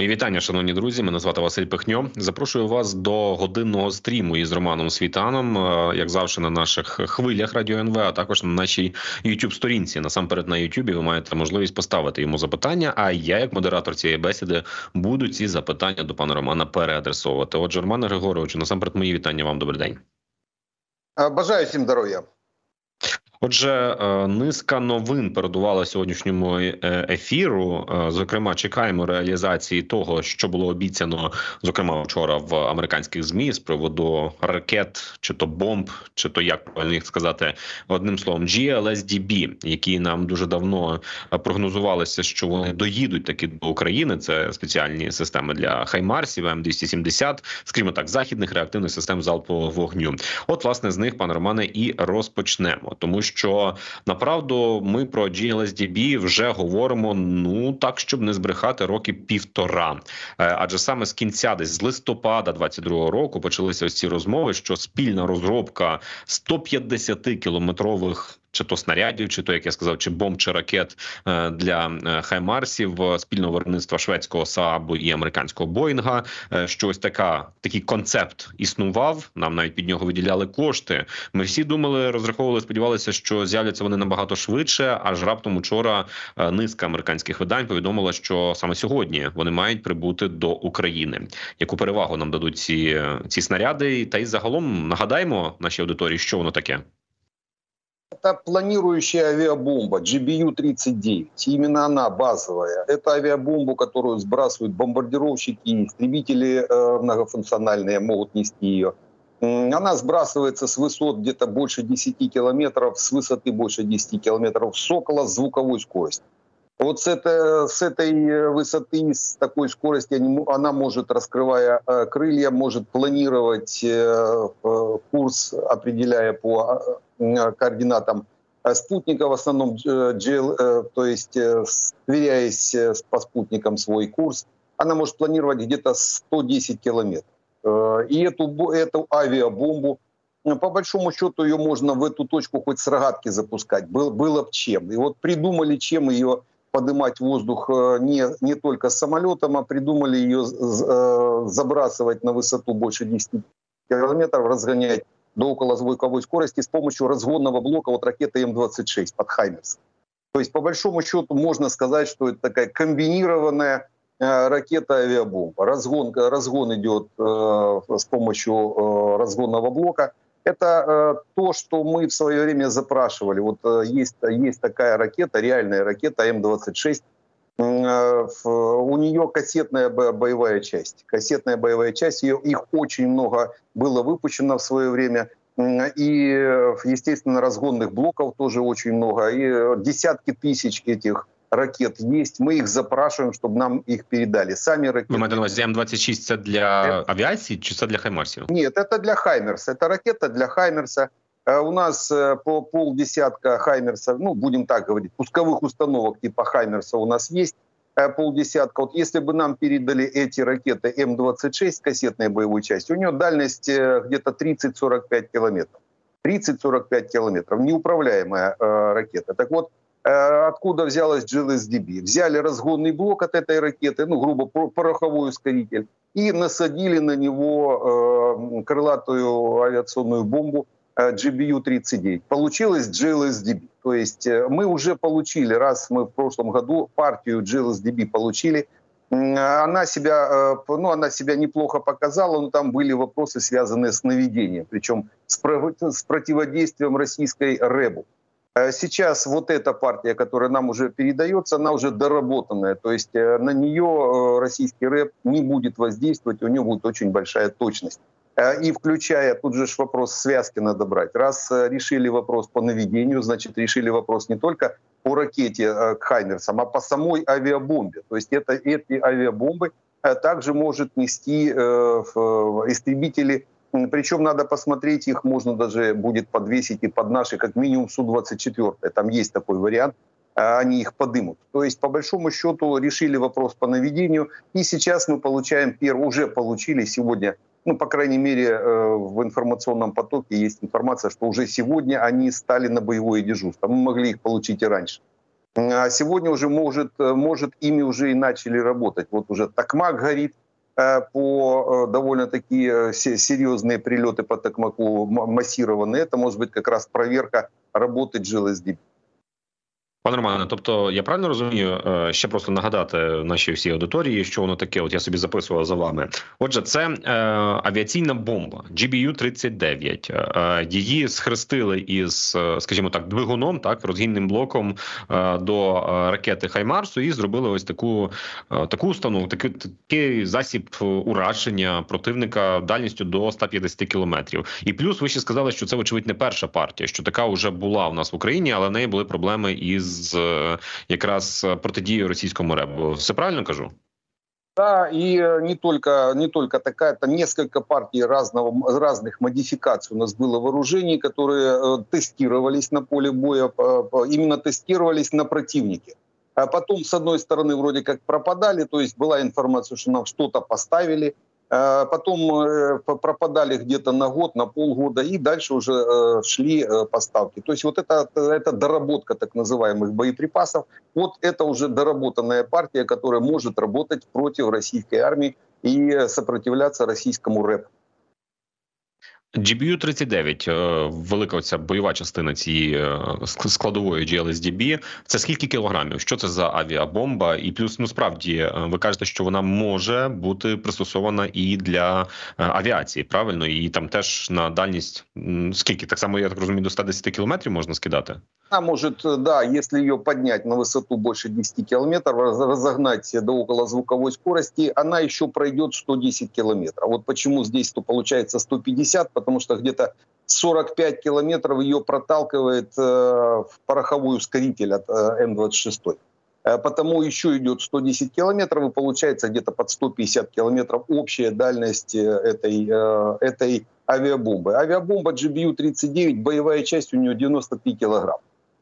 Мої вітання, шановні друзі. Мене звати Василь Пихньо. Запрошую вас до годинного стріму із Романом Світаном, е, як завжди, на наших хвилях радіо НВ, а також на нашій youtube сторінці. Насамперед на Ютубі ви маєте можливість поставити йому запитання. А я, як модератор цієї бесіди, буду ці запитання до пана Романа переадресовувати. Отже, Романе Григоровичу, насамперед, мої вітання вам. Добрий день. Бажаю всім здоров'я. Отже, е, низка новин передувала сьогоднішньому е, ефіру. Е, зокрема, чекаємо реалізації того, що було обіцяно, зокрема вчора в американських змі з приводу ракет, чи то бомб, чи то як правильно їх сказати, одним словом, GLSDB, які нам дуже давно прогнозувалися, що вони доїдуть таки до України. Це спеціальні системи для Хаймарсів, М270, скажімо так, західних реактивних систем залпового вогню. От, власне, з них пане Романе і розпочнемо, тому що що направду ми про GLSDB вже говоримо ну так, щоб не збрехати роки півтора. Е, адже саме з кінця, десь з листопада 22-го року, почалися ось ці розмови, що спільна розробка 150 кілометрових чи то снарядів, чи то як я сказав, чи бомб, чи ракет е, для е, хаймарсів спільного виробництва шведського Саабу і американського Боїнга. Е, що ось така такий концепт існував. Нам навіть під нього виділяли кошти. Ми всі думали, розраховували, сподівалися, що з'являться вони набагато швидше. Аж раптом учора низка американських видань повідомила, що саме сьогодні вони мають прибути до України. Яку перевагу нам дадуть ці, ці снаряди? Та й загалом нагадаємо нашій аудиторії, що воно таке. Это планирующая авиабомба GBU-39. Именно она базовая. Это авиабомбу, которую сбрасывают бомбардировщики, истребители э, многофункциональные могут нести ее. Она сбрасывается с высот где-то больше 10 километров, с высоты больше 10 километров с около звуковой скорости. Вот с, это, с этой высоты, с такой скорости она может, раскрывая э, крылья, может планировать э, курс, определяя по э, координатам спутника, в основном GL, то есть сверяясь по спутникам свой курс, она может планировать где-то 110 километров. И эту, эту авиабомбу, по большому счету, ее можно в эту точку хоть с рогатки запускать. Был, было бы чем. И вот придумали, чем ее поднимать воздух э, не, не только с самолетом, а придумали ее э, забрасывать на высоту больше 10 километров, разгонять до околозвуковой скорости с помощью разгонного блока вот ракеты М-26 под Хаймерс. То есть, по большому счету, можно сказать, что это такая комбинированная э, ракета-авиабомба. Разгон, разгон идет э, с помощью э, разгонного блока – это э, то, что мы в свое время запрашивали. Вот э, есть, есть такая ракета, реальная ракета М-26. Э, у нее кассетная боевая часть. Кассетная боевая часть, ее, их очень много было выпущено в свое время. И, естественно, разгонных блоков тоже очень много. И десятки тысяч этих ракет есть. Мы их запрашиваем, чтобы нам их передали. Сами ракеты... Ви маєте на увазі М-26 це для это... авіації чи це для Хаймарсів? Нет, это для Хаймерса. Это ракета для Хаймерса. Э, у нас э, по полдесятка Хаймерса, ну, будем так говорить, пусковых установок типа Хаймерса у нас есть э, полдесятка. Вот если бы нам передали эти ракеты М-26 кассетной боевой части, у нее дальность где-то 30-45 километров. 30-45 километров. Неуправляемая э, ракета. Так вот, Э, откуда взялась GLSDB. Взяли разгонный блок от этой ракеты, ну, грубо, пороховой ускоритель, и насадили на него э, крылатую авиационную бомбу GBU-39. Получилось GLSDB. То есть э, мы уже получили, раз мы в прошлом году партию GLSDB получили, она себя, э, ну, она себя неплохо показала, но там были вопросы, связанные с наведением, причем с, с противодействием российской РЭБу. Э, сейчас вот эта партия, которая нам уже передается, она уже доработанная. То есть э, на нее э, российский рэп не будет воздействовать, у него будет очень большая точность. И включая, тут же вопрос связки надо брать. Раз решили вопрос по наведению, значит решили вопрос не только по ракете к Хаймерсам, а по самой авиабомбе. То есть это, эти авиабомбы также может нести истребители причем надо посмотреть, их можно даже будет подвесить и под наши, как минимум Су-24. Там есть такой вариант, а они их подымут. То есть, по большому счету, решили вопрос по наведению. И сейчас мы получаем, уже получили сегодня, ну, по крайней мере, э, в информационном потоке есть информация, что уже сегодня они стали на боевое дежурство. Мы могли их получить и раньше. А сегодня уже может, может ими уже и начали работать. Вот уже Токмак горит, по довольно-таки серьезные прилеты по Токмаку массированные. Это может быть как раз проверка работы GLSDB. Пане Романе, тобто я правильно розумію, е, ще просто нагадати нашій всій аудиторії, що воно таке. От я собі записував за вами. Отже, це е, авіаційна бомба GBU-39. Е, її схрестили із, е, скажімо так, двигуном, так розгінним блоком е, до ракети Хаймарсу, і зробили ось таку е, таку установку, такий, такий засіб ураження противника дальністю до 150 кілометрів. І плюс ви ще сказали, що це вочевидь не перша партія, що така вже була у нас в Україні, але в неї були проблеми із з якраз протидією російському ребу. Все правильно кажу? Да, и не только, не только такая, это несколько партий разного, разных модификаций у нас было вооружений, которые тестировались на поле боя, именно тестировались на противнике. А потом, с одной стороны, вроде как пропадали, то есть была информация, что нам что-то поставили, Э, потом э, пропадали где-то на год, на полгода, и дальше уже э, шли поставки. То есть вот это, это доработка так называемых боеприпасов. Вот это уже доработанная партия, которая может работать против российской армии и сопротивляться российскому рэпу. GBU-39, е, велика ця бойова частина цієї е, складової GLSDB, Це скільки кілограмів? Що це за авіабомба? І плюс ну справді е, ви кажете, що вона може бути пристосована і для авіації. Правильно, і там теж на дальність скільки так само я так розумію, до 110 кілометрів можна скидати. Она может, да, если ее поднять на высоту больше 10 километров, разогнать до около звуковой скорости, она еще пройдет 110 километров. Вот почему здесь-то получается 150, потому что где-то 45 километров ее проталкивает э, в пороховой ускоритель от э, М-26. Э, потому еще идет 110 километров, и получается где-то под 150 километров общая дальность э, этой, э, этой авиабомбы. Авиабомба GBU-39, боевая часть у нее 93 килограмма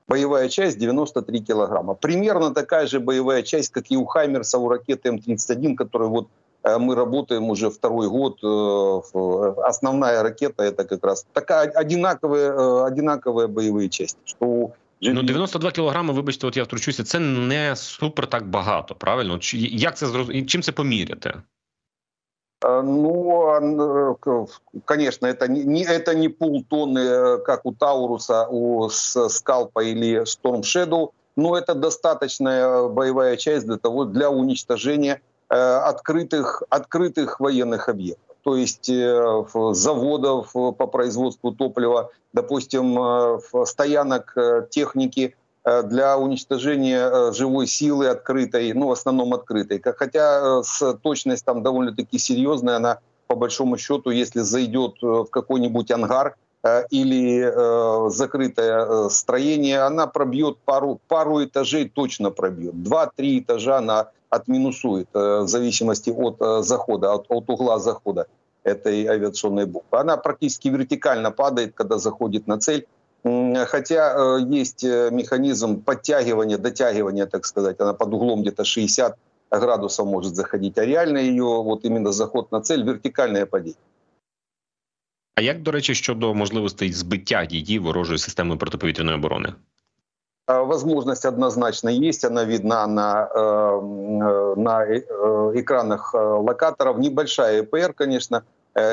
боевая часть 93 килограмма. Примерно такая же боевая часть, как и у Хаймерса, у ракеты М-31, которую вот э, мы работаем уже второй год. Э, основная ракета это как раз такая одинаковые, э, одинаковые боевые части. Что Ну, 92 кілограми, вибачте, от я втручуся, це не супер так багато, правильно? Як це чим це поміряти? Ну, конечно, это не, это не полтонны, э, как у Тауруса, у Скалпа или Storm Shadow, но это достаточная боевая часть для того, для уничтожения открытых, открытых военных объектов. То есть заводов по производству топлива, допустим, стоянок техники, для уничтожения э, живой силы открытой, ну, в основном открытой. Хотя э, с точность там довольно-таки серьезная, она по большому счету, если зайдет в какой-нибудь ангар или э, закрытое строение, она пробьет пару, пару этажей, точно пробьет. Два-три этажа она отминусует э, в зависимости от э, захода, от, от угла захода этой авиационной бомбы. Она практически вертикально падает, когда заходит на цель Хотя э, есть э, механизм подтягивания, дотягивания, так сказать, она под углом где-то 60 градусов может заходить, а реально ее вот именно заход на цель вертикальное падение. А як, до речі, щодо можливостей збиття її ворожої системи протиповітряної оборони? Возможность однозначно есть, она видна на, э, на экранах локаторов. Небольшая ЭПР, конечно,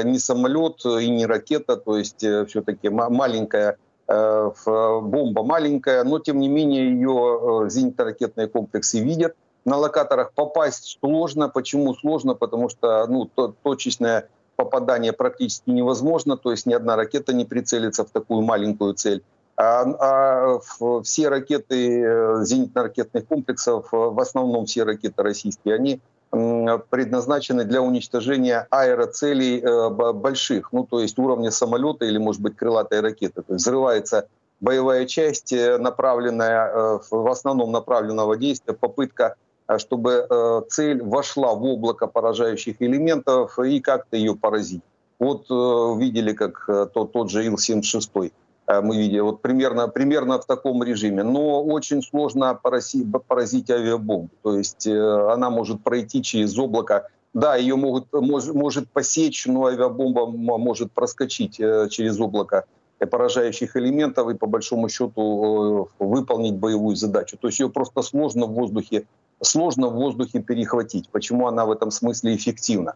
не самолет и не ракета, то есть все-таки маленькая Э, бомба маленькая, но тем не менее ее э, зенитно-ракетные комплексы видят. На локаторах попасть сложно. Почему сложно? Потому что ну, то, точечное попадание практически невозможно, то есть ни одна ракета не прицелится в такую маленькую цель. А, а все ракеты э, зенитно-ракетных комплексов, в основном все ракеты российские, они предназначены для уничтожения аэроцелей э, больших, ну то есть уровня самолета или, может быть, крылатой ракеты. То есть взрывается боевая часть, э, направленная, э, в основном направленного действия, попытка, чтобы цель вошла в облако поражающих элементов и как-то ее поразить. Вот видели, как тот, тот же Ил-76 Э, мы видели, вот примерно, примерно в таком режиме. Но очень сложно поразить, поразить авиабомбу. То есть э, она может пройти через облако. Да, ее могут, может, может посечь, но авиабомба может проскочить э, через облако поражающих элементов и по большому счету выполнить боевую задачу. То есть ее просто сложно в воздухе, сложно в воздухе перехватить. Почему она в этом смысле эффективна?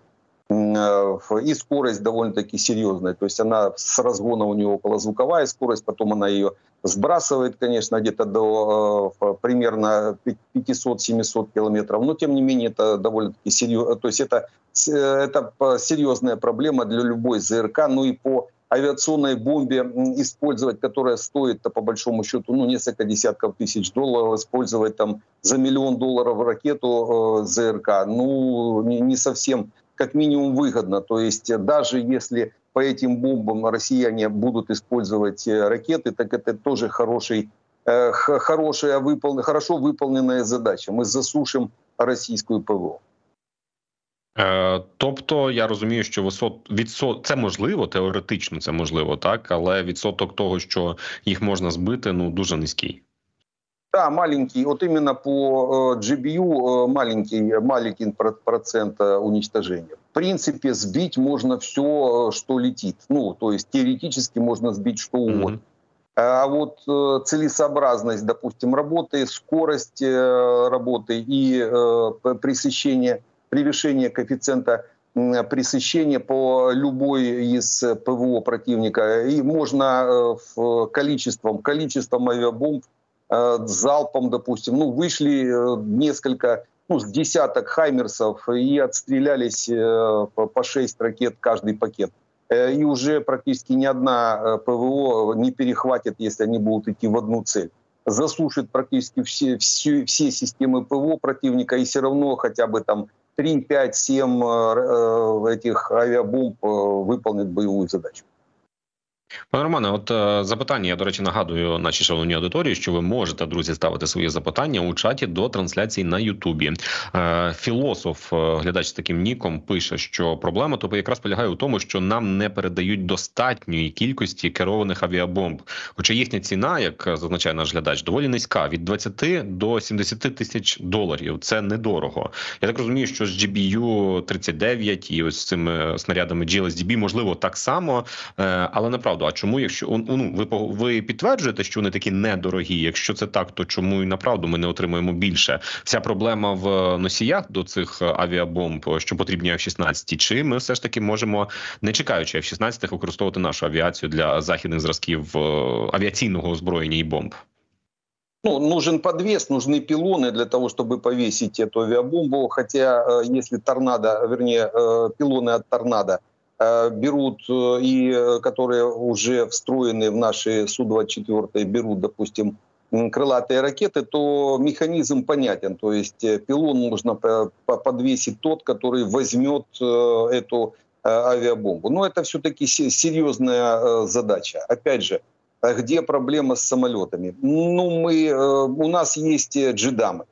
И скорость довольно-таки серьезная. То есть она с разгона у нее околозвуковая скорость, потом она ее сбрасывает, конечно, где-то до примерно 500-700 километров. Но тем не менее это довольно-таки серьезно. То есть это, это серьезная проблема для любой ЗРК. Ну и по авиационной бомбе использовать, которая стоит по большому счету ну, несколько десятков тысяч долларов, использовать там за миллион долларов ракету э, ЗРК, ну не, не совсем как минимум выгодно. То есть даже если по этим бомбам россияне будут использовать э, ракеты, так это тоже хороший, э, хорошая, выпол... хорошо выполненная задача. Мы засушим российскую ПВО. Е, тобто я розумію, що висот відсот це можливо, теоретично це можливо, так але відсоток того, що їх можна збити, ну дуже низький. Да, маленький. Вот именно по GBU маленький, маленький процент уничтожения. В принципе, сбить можно все, что летит. Ну, то есть теоретически можно сбить что угодно. Mm-hmm. А вот целесообразность, допустим, работы, скорость работы и пресыщение превышение коэффициента пресыщения по любой из ПВО противника. И можно э, количеством, количеством авиабомб э, залпом, допустим, ну, вышли э, несколько, ну, с десяток хаймерсов и отстрелялись по 6 ракет каждый пакет. И уже практически ни одна ПВО не перехватит, если они будут идти в одну цель засушит практически все, все, все системы ПВО противника и все равно хотя бы там 3, 5, 7 этих авиабомб э, выполнит боевую задачу. Пане Романе, от е, запитання. Я до речі нагадую нашій шановній аудиторії, що ви можете друзі ставити свої запитання у чаті до трансляції на Ютубі. Е, філософ, е, глядач з таким ніком, пише, що проблема тобто якраз полягає у тому, що нам не передають достатньої кількості керованих авіабомб. Хоча їхня ціна, як зазначає наш глядач, доволі низька від 20 до 70 тисяч доларів. Це недорого. Я так розумію, що з GBU 39 і ось цими снарядами GLSDB можливо так само, але направду правду. А чому, якщо ну ви ви підтверджуєте, що вони такі недорогі? Якщо це так, то чому і направду ми не отримуємо більше? Вся проблема в носіях до цих авіабомб, що потрібні F-16, Чи ми все ж таки можемо, не чекаючи F-16, використовувати нашу авіацію для західних зразків авіаційного озброєння і бомб? Ну, нужен подвес, нужны пилоны для того, чтобы повесить эту авиабомбу. Хотя, если торнадо, вернее, пилоны от торнадо Э, берут э, и э, которые уже встроены в наши Су-24, берут, допустим, крылатые ракеты, то механизм понятен. То есть пилон можно подвесить тот, который возьмет эту авиабомбу. Но это все-таки серьезная задача. Опять же, где проблема с самолетами? Ну, мы, у нас есть джедамы.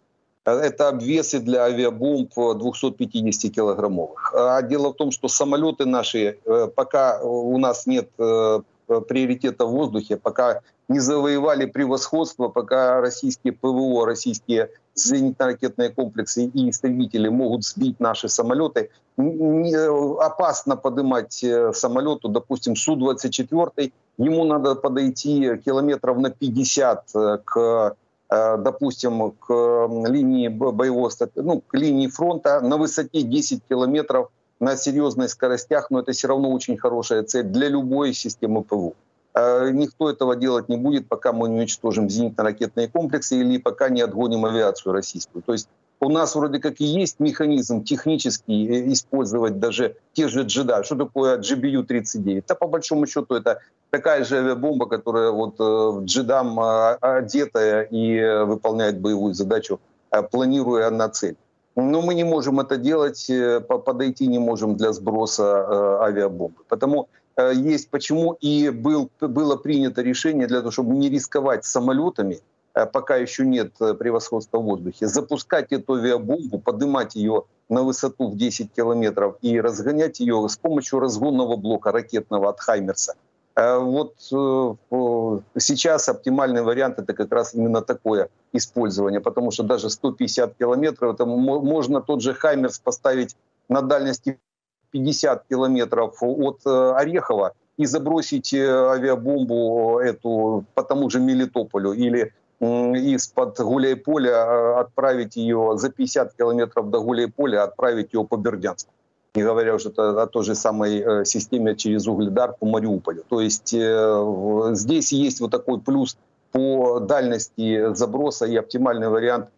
Это обвесы для авиабомб 250-килограммовых. А дело в том, что самолеты наши, э, пока у нас нет э, приоритета в воздухе, пока не завоевали превосходство, пока российские ПВО, российские зенитно-ракетные комплексы и истребители могут сбить наши самолеты, опасно поднимать э, самолету, допустим, Су-24, ему надо подойти километров на 50 к допустим, к линии боевого, ну, к линии фронта на высоте 10 километров на серьезных скоростях, но это все равно очень хорошая цель для любой системы ПВО. Э, никто этого делать не будет, пока мы не уничтожим зенитно-ракетные комплексы или пока не отгоним авиацию российскую. То есть у нас вроде как и есть механизм технический э, использовать даже те же джеда. Что такое GBU-39? Да по большому счету это такая же авиабомба, которая вот э, в джедам а, одетая и выполняет боевую задачу, планируя на цель. Но мы не можем это делать, э, подойти не можем для сброса авиабомбы. Потому есть почему и был, было принято решение для того, чтобы не рисковать самолетами, Э, пока еще нет э, превосходства в воздухе, запускать эту авиабомбу, поднимать ее на высоту в 10 километров и разгонять ее с помощью разгонного блока ракетного от «Хаймерса». Э, вот сейчас оптимальный вариант это как раз именно такое использование, потому что даже 150 километров, это можно тот же «Хаймерс» поставить на дальности 50 километров от Орехова, и забросить авиабомбу эту по тому же Мелитополю или из-под Гуляйполя отправить ее за 50 километров до Гуляйполя, отправить ее по Бердянску не говоря уже о, той же самой системе через Угледар по Мариуполю. То есть здесь есть вот такой плюс по дальности заброса и оптимальный вариант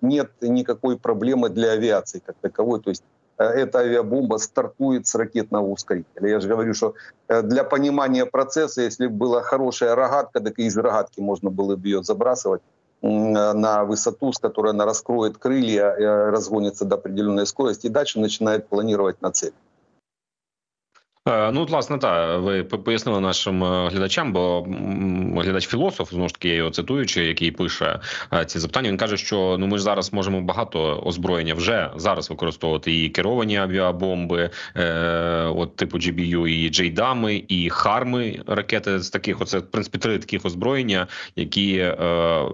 нет никакой проблемы для авиации как таковой. То есть Э, эта авиабомба стартует с ракетного ускорителя. Я же говорю, что э, для понимания процесса, если бы была хорошая рогатка, так и из рогатки можно было бы ее забрасывать э, на высоту, с которой она раскроет крылья, разгонится до определенной скорости и дальше начинает планировать на цель. Е, ну, власне, так, ви пояснили нашим е, глядачам, бо глядач філософ, знову ж таки, я його цитуючи, який пише е, ці запитання. Він каже, що ну ми ж зараз можемо багато озброєння вже зараз використовувати і керовані авіабомби, е, от типу GBU, і Джейдами, і Харми ракети з таких. Оце в принципі три таких озброєння, які. Е,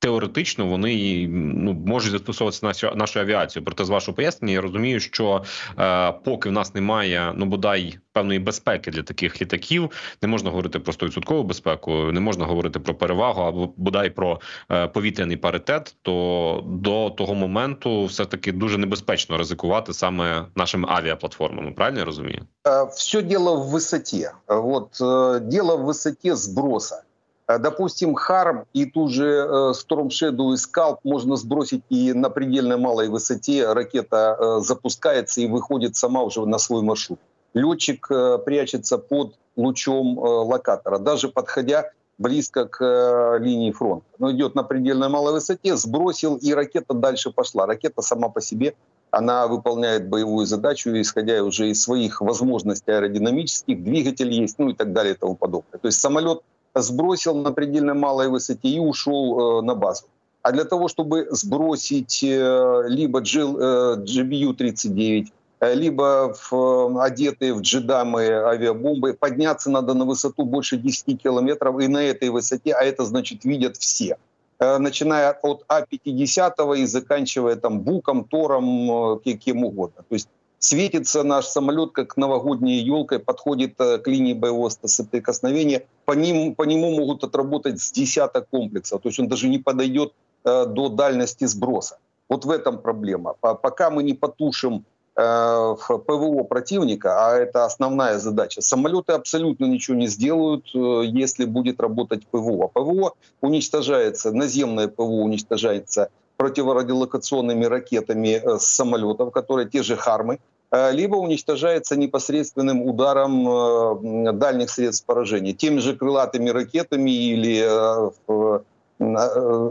Теоретично вони ну можуть застосовуватися на нашу авіацію. Проте з вашого пояснення я розумію, що е, поки в нас немає ну бодай певної безпеки для таких літаків, не можна говорити про 100% безпеку, не можна говорити про перевагу або бодай про е, повітряний паритет. То до того моменту все таки дуже небезпечно ризикувати саме нашими авіаплатформами. Правильно я розумію? Е, все діло в висоті. От е, діло в висоті зброса. Э, допустим, Харм и ту же э, Storm Shadow и Scalp можно сбросить и на предельно малой высоте ракета э, запускается и выходит сама уже на свой маршрут. Летчик прячется под лучом локатора, даже подходя близко к линии фронта. Но идет на предельно малой высоте, сбросил, и ракета дальше пошла. Ракета сама по себе, она выполняет боевую задачу, исходя уже из своих возможностей аэродинамических, двигатель есть, ну и так далее и тому подобное. То есть самолет сбросил на предельно малой высоте и ушел э, на базу. А для того, чтобы сбросить э, либо GBU-39, э, либо в, одетые в джедамы авиабомбы, подняться надо на высоту больше 10 километров, и на этой высоте, а это значит видят все, начиная от А-50 и заканчивая там Буком, Тором, кем угодно. То есть светится наш самолет как новогодней елкой, подходит э, к линии боевого соприкосновения. По, ним, по нему могут отработать с десяток комплексов, то есть он даже не подойдет э, до дальности сброса. Вот в этом проблема. Пока мы не потушим э, ПВО противника, а это основная задача, самолеты абсолютно ничего не сделают, если будет работать ПВО. ПВО уничтожается, наземное ПВО уничтожается противорадиолокационными ракетами с самолетов, которые те же «Хармы», Э, либо уничтожается непосредственным ударом э, дальних средств поражения, теми же крылатыми ракетами или, э,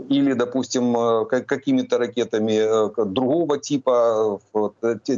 или допустим, какими-то ракетами другого типа,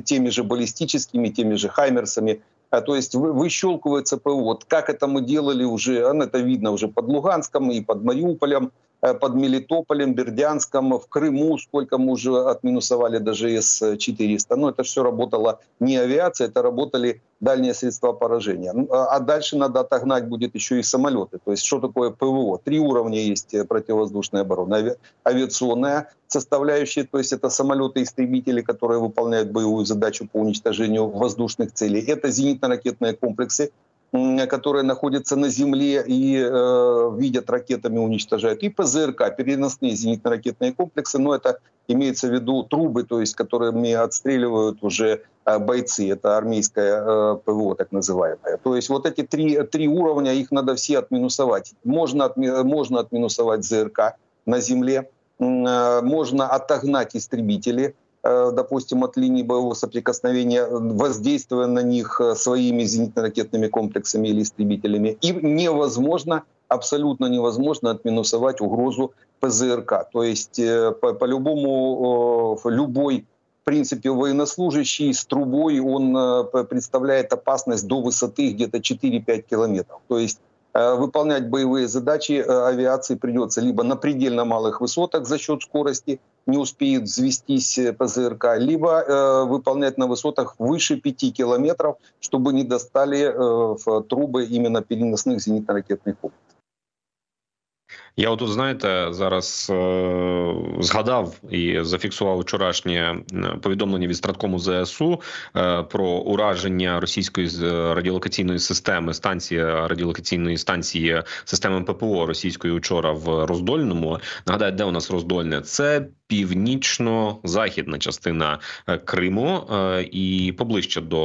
теми же баллистическими, теми же «Хаймерсами», то есть выщелкивается ПВО. Вот как это мы делали уже, ну, это видно уже под Луганском и под Мариуполем, Э, под Мелитополем, Бердянском, в Крыму, сколько мы уже отминусовали даже С-400. Но это все работала не авиация, это работали дальние средства поражения. А, а дальше надо отогнать будет еще и самолеты. То есть что такое ПВО? Три уровня есть э, противовоздушной обороны. Ави... Авиационная составляющая, то есть это самолеты-истребители, которые выполняют боевую задачу по уничтожению воздушных целей. Это зенитно-ракетные комплексы, которые находятся на земле и э, видят ракетами, уничтожают, и ПЗРК, переносные зенитно-ракетные комплексы, но это имеется в виду трубы, то есть которыми отстреливают уже э, бойцы, это армейское э, ПВО так называемое. То есть вот эти три, три уровня, их надо все отминусовать. Можно, отми, можно отминусовать ЗРК на земле, э, можно отогнать истребители, допустим, от линии боевого соприкосновения, воздействуя на них э, своими зенитно-ракетными комплексами или истребителями. И невозможно, абсолютно невозможно отминусовать угрозу ПЗРК. То есть э, по-любому любой в принципе, военнослужащий с трубой, он представляет опасность до высоты где-то 4-5 километров. То есть выполнять боевые задачи авиации придется либо на предельно малых высотах за счет скорости, не успеет взвестись э, ПЗРК, либо э, выполнять на высотах выше 5 километров, чтобы не достали э, в трубы именно переносных зенитно-ракетных комплексов. Я отут, знаєте, зараз е згадав і зафіксував вчорашнє повідомлення від страткому ЗСУ е про ураження російської радіолокаційної системи станції радіолокаційної станції системи ППО російської вчора в Роздольному. Нагадаю, де у нас Роздольне? Це північно-західна частина е, Криму е, і поближче до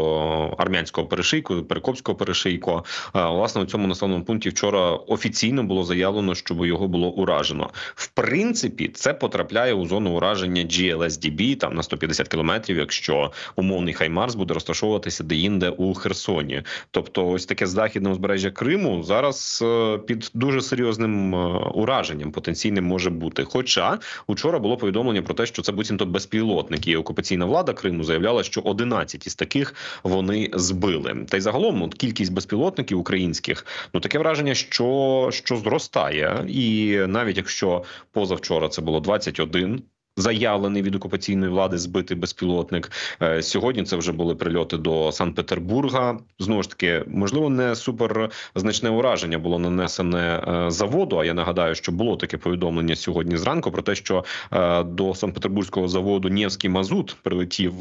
армянського перешийку, Перекопського перешийку. Е, власне у цьому населеному пункті вчора офіційно було заявлено, щоб його було уражено. В принципі, це потрапляє у зону ураження GLSDB, там на 150 кілометрів, якщо умовний Хаймарс буде розташовуватися де-інде у Херсоні. Тобто, ось таке західне узбережжя Криму зараз під дуже серйозним ураженням потенційним може бути. Хоча учора було повідомлення про те, що це буцімто безпілотники. І окупаційна влада Криму заявляла, що 11 із таких вони збили. Та й загалом от, кількість безпілотників українських ну таке враження, що що зростає, і навіть якщо позавчора це було 21, заявлений від окупаційної влади збитий безпілотник. Е, сьогодні це вже були прильоти до Санкт-Петербурга. Знову ж таки, можливо, не супер значне ураження було нанесене е, заводу. А я нагадаю, що було таке повідомлення сьогодні зранку про те, що е, до Санкт-Петербурзького заводу Нєвський Мазут прилетів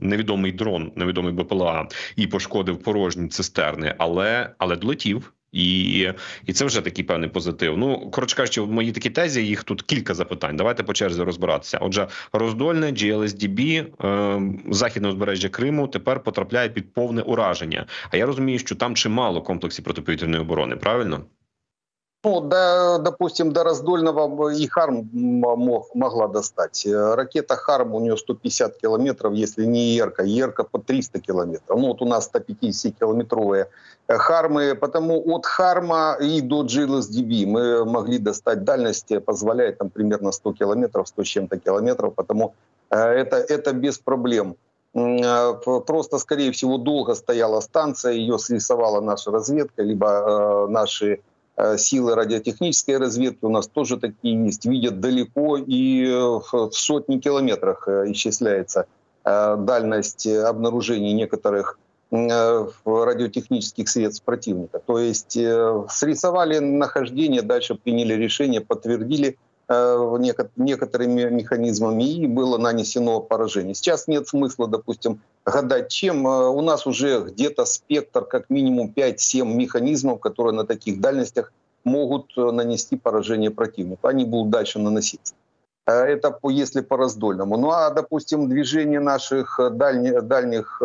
невідомий дрон, невідомий БПЛА і пошкодив порожні цистерни, але але долетів. І і це вже такий певний позитив. Ну коротше кажучи, в моїй такі тезі їх тут кілька запитань. Давайте по черзі розбиратися. Отже, роздольне GLSDB, е, західне узбережжя Криму тепер потрапляє під повне ураження. А я розумію, що там чимало комплексів протиповітряної оборони. Правильно? Ну, до, допустим, до Раздольного и Харм мог, могла достать. Ракета Харм у нее 150 километров, если не Ерка. Ерка по 300 километров. Ну, вот у нас 150-километровые Хармы. Потому от Харма и до GLSDB мы могли достать дальность, позволяет там примерно 100 километров, 100 с чем-то километров. Потому э, это, это без проблем. Э, просто, скорее всего, долго стояла станция, ее срисовала наша разведка, либо э, наши Э, силы радиотехнической разведки у нас тоже такие есть, видят далеко и э, в сотни километрах э, исчисляется дальность обнаружения некоторых радиотехнических средств противника. То есть срисовали нахождение, дальше приняли решение, подтвердили некоторыми механизмами и было нанесено поражение. Сейчас нет смысла, допустим, гадать чем. У нас уже где-то спектр как минимум 5-7 механизмов, которые на таких дальностях могут нанести поражение противнику. Они будут дальше наноситься. Это если по раздольному. Ну а, допустим, движение наших дальних, дальних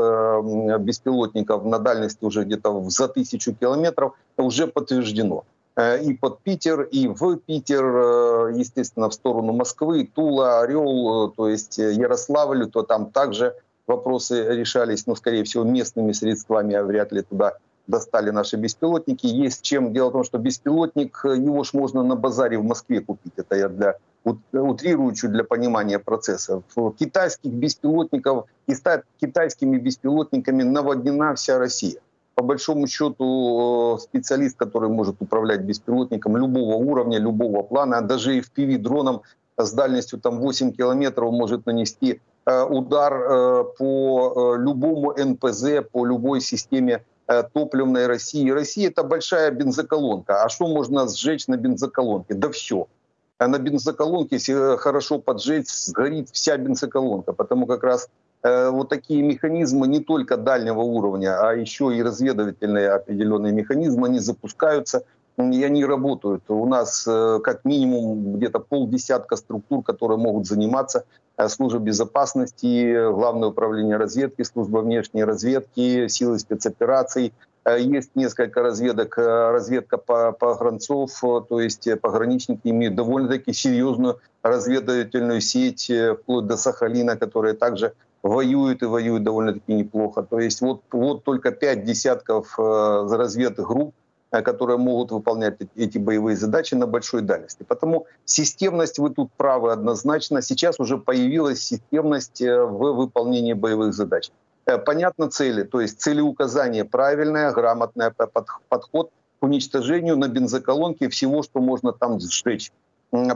беспилотников на дальности уже где-то за тысячу километров уже подтверждено. Э, и под Питер, и в Питер, э, естественно, в сторону Москвы, Тула, Орел, э, то есть Ярославль, то там также вопросы решались, ну, скорее всего, местными средствами, а вряд ли туда достали наши беспилотники. Есть чем. Дело в том, что беспилотник, его ж можно на базаре в Москве купить. Это я для утрирующую для понимания процесса. Китайских беспилотников, китайскими беспилотниками наводнена вся Россия по большому счету специалист, который может управлять беспилотником любого уровня, любого плана, даже и в FPV-дроном с дальностью там 8 километров может нанести э, удар э, по э, любому НПЗ, по любой системе топливной России. Россия это большая бензоколонка. А что можно сжечь на бензоколонке? Да все. А на бензоколонке, если хорошо поджечь, сгорит вся бензоколонка. Потому как раз Э, вот такие механизмы не только дальнего уровня, а еще и разведывательные определенные механизмы, они запускаются и они работают. У нас э, как минимум где-то полдесятка структур, которые могут заниматься э, служба безопасности, Главное управление разведки, служба внешней разведки, силы спецопераций. Есть несколько разведок, разведка по погранцов, то есть пограничники имеют довольно-таки серьезную разведывательную сеть вплоть до Сахалина, которая также воюют и воюют довольно-таки неплохо. То есть вот, вот только пять десятков э, разведных групп, э, которые могут выполнять эти боевые задачи на большой дальности. Потому системность, вы тут правы однозначно, сейчас уже появилась системность э, в выполнении боевых задач. Э, понятно цели, то есть целеуказание правильное, грамотный подход к уничтожению на бензоколонке всего, что можно там сжечь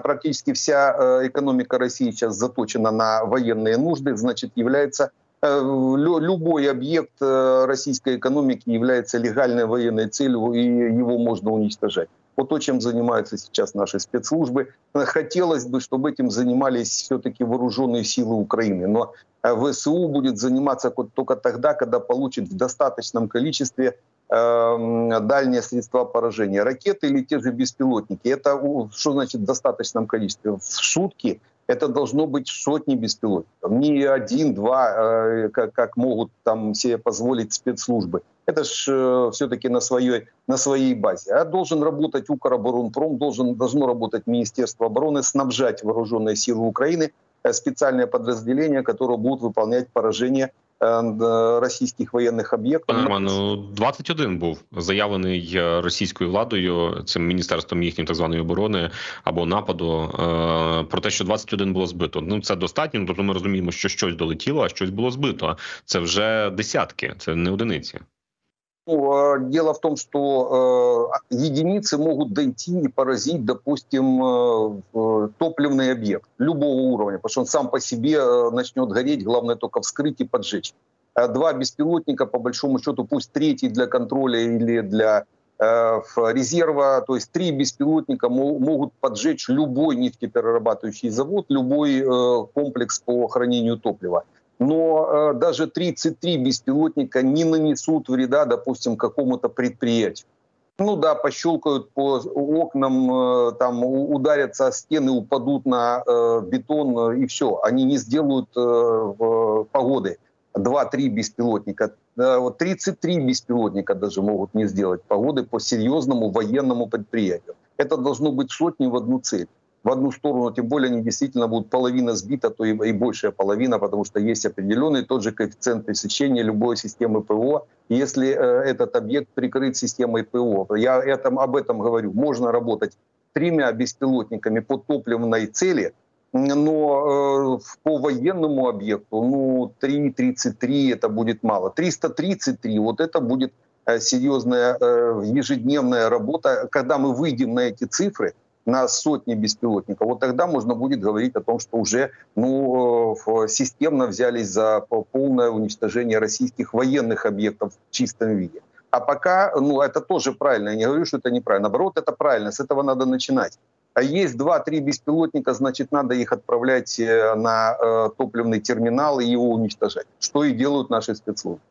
практически вся э, экономика России сейчас заточена на военные нужды, значит, является э, любой объект э, российской экономики является легальной военной целью, и его можно уничтожать. Вот то, чем занимаются сейчас наши спецслужбы. Хотелось бы, чтобы этим занимались все-таки вооруженные силы Украины. Но ВСУ будет заниматься только тогда, когда получит в достаточном количестве дальние средства поражения. Ракеты или те же беспилотники. Это что значит в достаточном количестве? В сутки это должно быть сотни беспилотников. Не один, два, э, как, как могут там себе позволить спецслужбы. Это же э, все-таки на своей, на своей базе. А должен работать Укроборонпром, должен, должно работать Министерство обороны, снабжать вооруженные силы Украины, э, специальные подразделения, которые будут выполнять поражение російських воєнних об'єктів. Роману 21 був заявлений е, російською владою цим міністерством їхньої так званої оборони або нападу е, про те, що 21 було збито. Ну це достатньо. Тобто ми розуміємо, що щось долетіло, а щось було збито. Це вже десятки, це не одиниці. Ну, дело в том, что э, единицы могут дойти и поразить, допустим, э, топливный объект любого уровня, потому что он сам по себе э, начнет гореть, главное только вскрыть и поджечь. А два беспилотника, по большому счету, пусть третий для контроля или для э, резерва, то есть три беспилотника могут поджечь любой нефтеперерабатывающий завод, любой э, комплекс по хранению топлива но э, даже 33 беспилотника не нанесут вреда, допустим, какому-то предприятию. Ну да, пощелкают по окнам, э, там ударятся о стены, упадут на э, бетон э, и все. Они не сделают э, погоды. 2-3 беспилотника. Э, вот 33 беспилотника даже могут не сделать погоды по серьезному военному предприятию. Это должно быть сотни в одну цель в одну сторону, тем более они действительно будут половина сбита, то и, и большая половина, потому что есть определенный тот же коэффициент пресечения любой системы ПВО, если э, этот объект прикрыт системой ПВО. Я этом, об этом говорю. Можно работать тремя беспилотниками по топливной цели, но э, по военному объекту, ну, 3,33 это будет мало. 333, вот это будет э, серьезная э, ежедневная работа. Когда мы выйдем на эти цифры, на сотни беспилотников, вот тогда можно будет говорить о том, что уже ну, э, системно взялись за полное уничтожение российских военных объектов в чистом виде. А пока, ну, это тоже правильно, я не говорю, что это неправильно. Наоборот, это правильно, с этого надо начинать. А есть два-три беспилотника, значит, надо их отправлять э, на э, топливный терминал и его уничтожать, что и делают наши спецслужбы.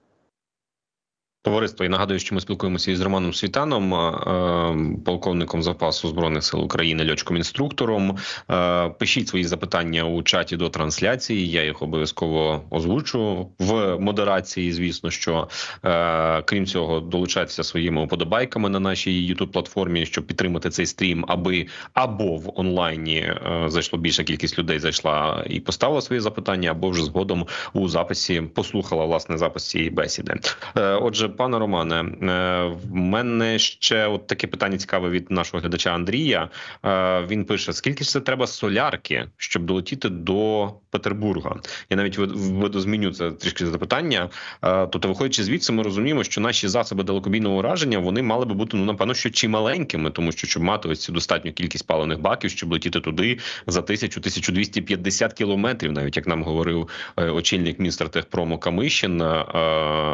Товариство і нагадую, що ми спілкуємося із Романом Світаном, е, полковником запасу збройних сил України, льотчиком інструктором. Е, пишіть свої запитання у чаті до трансляції. Я їх обов'язково озвучу в модерації. Звісно, що е, крім цього, долучайтеся своїми уподобайками на нашій youtube платформі, щоб підтримати цей стрім, аби або в онлайні зайшло більша кількість людей, зайшла і поставила свої запитання, або вже згодом у записі послухала власне запис цієї бесіди. Отже пане Романе, е, в мене ще от таке питання цікаве від нашого глядача Андрія. Е, він пише: скільки ж це треба солярки, щоб долетіти до Петербурга? Я навіть видозміню це трішки запитання. Е, тобто, виходячи звідси, ми розуміємо, що наші засоби далекобійного ураження вони мали би бути ну напевно, що чималенькими, тому що щоб мати ось цю достатню кількість паливних баків, щоб летіти туди за 1000-1250 кілометрів, навіть як нам говорив очільник міністра техпрому Камишин.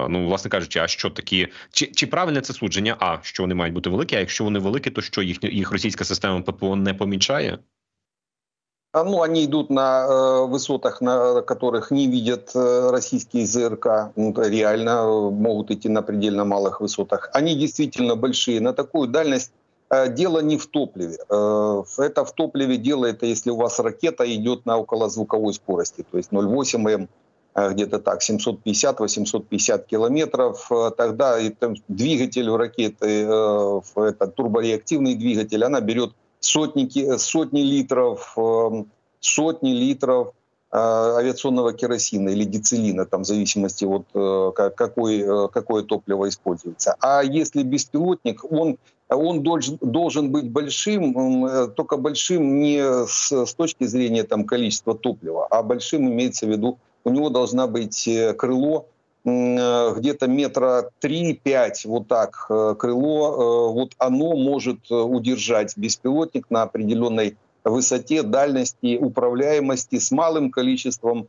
Ну, власне кажучи, а що такі чи чи правильне це судження? А що вони мають бути великі? А якщо вони великі, то що їх їх російська система ППО не помічає? Ну, они идут на э, высотах, на которых не видят э, российские ЗРК. Ну, реально э, могут идти на предельно малых высотах. Они действительно большие. На такую дальность э, дело не в топливе. Э, это в топливе дело, это если у вас ракета идет на околозвуковой скорости, то есть 0,8 М Э, где-то так, 750-850 километров. Э, тогда там, двигатель у ракеты, э, это турбореактивный двигатель, она берет сотни, сотни литров, эм, сотни литров авиационного керосина или дицелина, там в зависимости от какой, какое топливо используется. А если беспилотник, он, он должен, должен быть большим, только большим не с, с точки зрения там, количества топлива, а большим имеется в виду у него должна быть э, крыло э, где-то метра 3-5, вот так э, крыло, вот оно может удержать беспилотник на определенной высоте, дальности, управляемости с малым количеством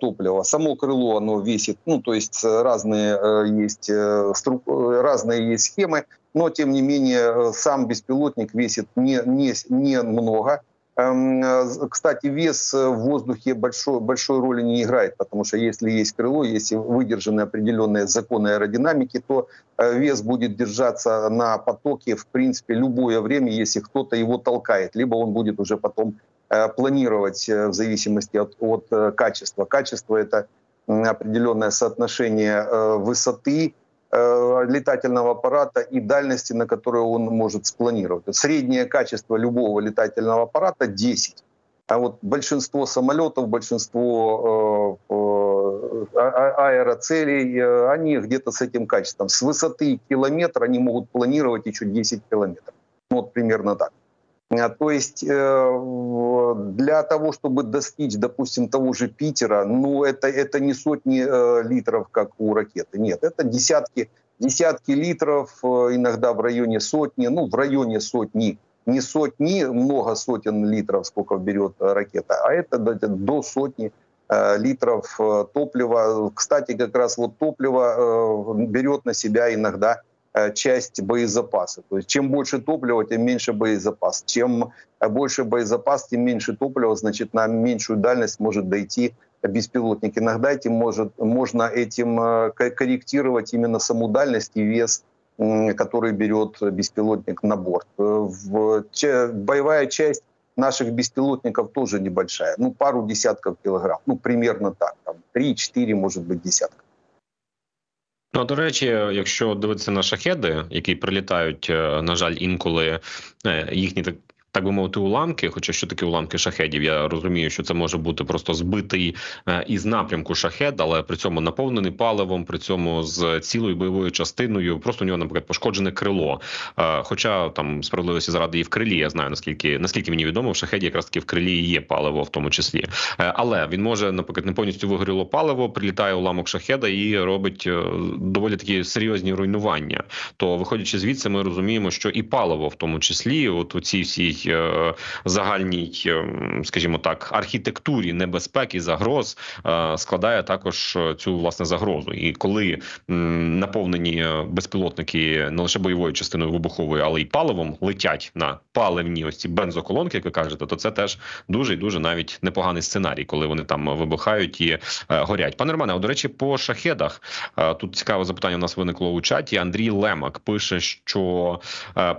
топлива. Само крыло, оно весит, ну, то есть разные есть, разные есть схемы, но, тем не менее, сам беспилотник весит не, не, не много. Эм, кстати, вес в воздухе большой, большой роли не играет, потому что если есть крыло, если выдержаны определенные законы аэродинамики, то вес будет держаться на потоке в принципе любое время, если кто-то его толкает, либо он будет уже потом Э, планировать э, в зависимости от, от э, качества. Качество — это определенное соотношение высоты летательного аппарата и дальности, на которую он может спланировать. Среднее качество любого летательного аппарата 10. А вот большинство самолетов, большинство а, а, аэроцелей, они где-то с этим качеством. С высоты километра они могут планировать еще 10 километров. Вот примерно так. А, то есть э, для того, чтобы достичь, допустим, того же Питера, ну это, это не сотни э, литров, как у ракеты. Нет, это десятки, десятки литров, э, иногда в районе сотни, ну в районе сотни. Не сотни, много сотен литров, сколько берет ракета, а это до сотни литров топлива. Кстати, как раз вот топливо берет на себя иногда часть боезапаса. То есть чем больше топлива, тем меньше боезапас. Чем э, больше боезапас, тем меньше топлива, значит, на меньшую дальность может дойти беспилотник. Иногда этим может, можно этим э, корректировать именно саму дальность и вес, который берет беспилотник на борт. Боевая часть наших беспилотников тоже небольшая, ну пару десятков килограмм, ну примерно так, там 3-4, может быть, десятка. Ну, до речі, якщо дивитися на шахеди, які прилітають, е, на жаль, інколи е, їхні так так би мовити, уламки. Хоча що таке уламки шахедів? Я розумію, що це може бути просто збитий е, із напрямку шахед, але при цьому наповнений паливом, при цьому з цілою бойовою частиною. Просто у нього, наприклад, пошкоджене крило. Е, хоча там справедливості заради і в крилі, я знаю наскільки наскільки мені відомо, в шахеді якраз таки в крилі є паливо, в тому числі. Е, але він може, наприклад, не повністю вигоріло паливо, прилітає уламок шахеда і робить доволі такі серйозні руйнування. То виходячи звідси, ми розуміємо, що і паливо, в тому числі, от у цій всій Е, загальній, е, скажімо так, архітектурі небезпек і загроз е, складає також цю власне загрозу. І коли наповнені безпілотники не лише бойовою частиною вибуховою, але й паливом летять на паливні ось ці бензоколонки, як ви кажете, то це теж дуже і дуже навіть непоганий сценарій, коли вони там вибухають і горять. Пане Романе, а до речі, по шахедах тут цікаве запитання. У нас виникло у чаті. Андрій Лемак пише, що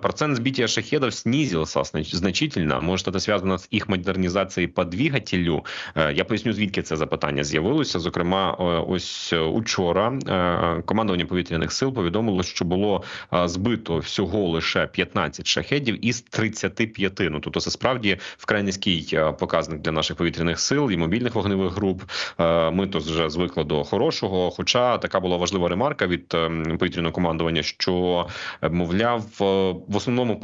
процент збиття шахедів снизився значительно. Може, це зв'язано з їх модернізацією по двигателю. Е, я поясню, звідки це запитання з'явилося. Зокрема, е, ось учора е, командування повітряних сил повідомило, що було збито всього лише 15 шахедів із 35. Ну тобто, це справді вкрай низький показник для наших повітряних сил і мобільних вогневих груп. Ми то вже звикли до хорошого. Хоча така була важлива ремарка від повітряного командування, що мовляв, в основному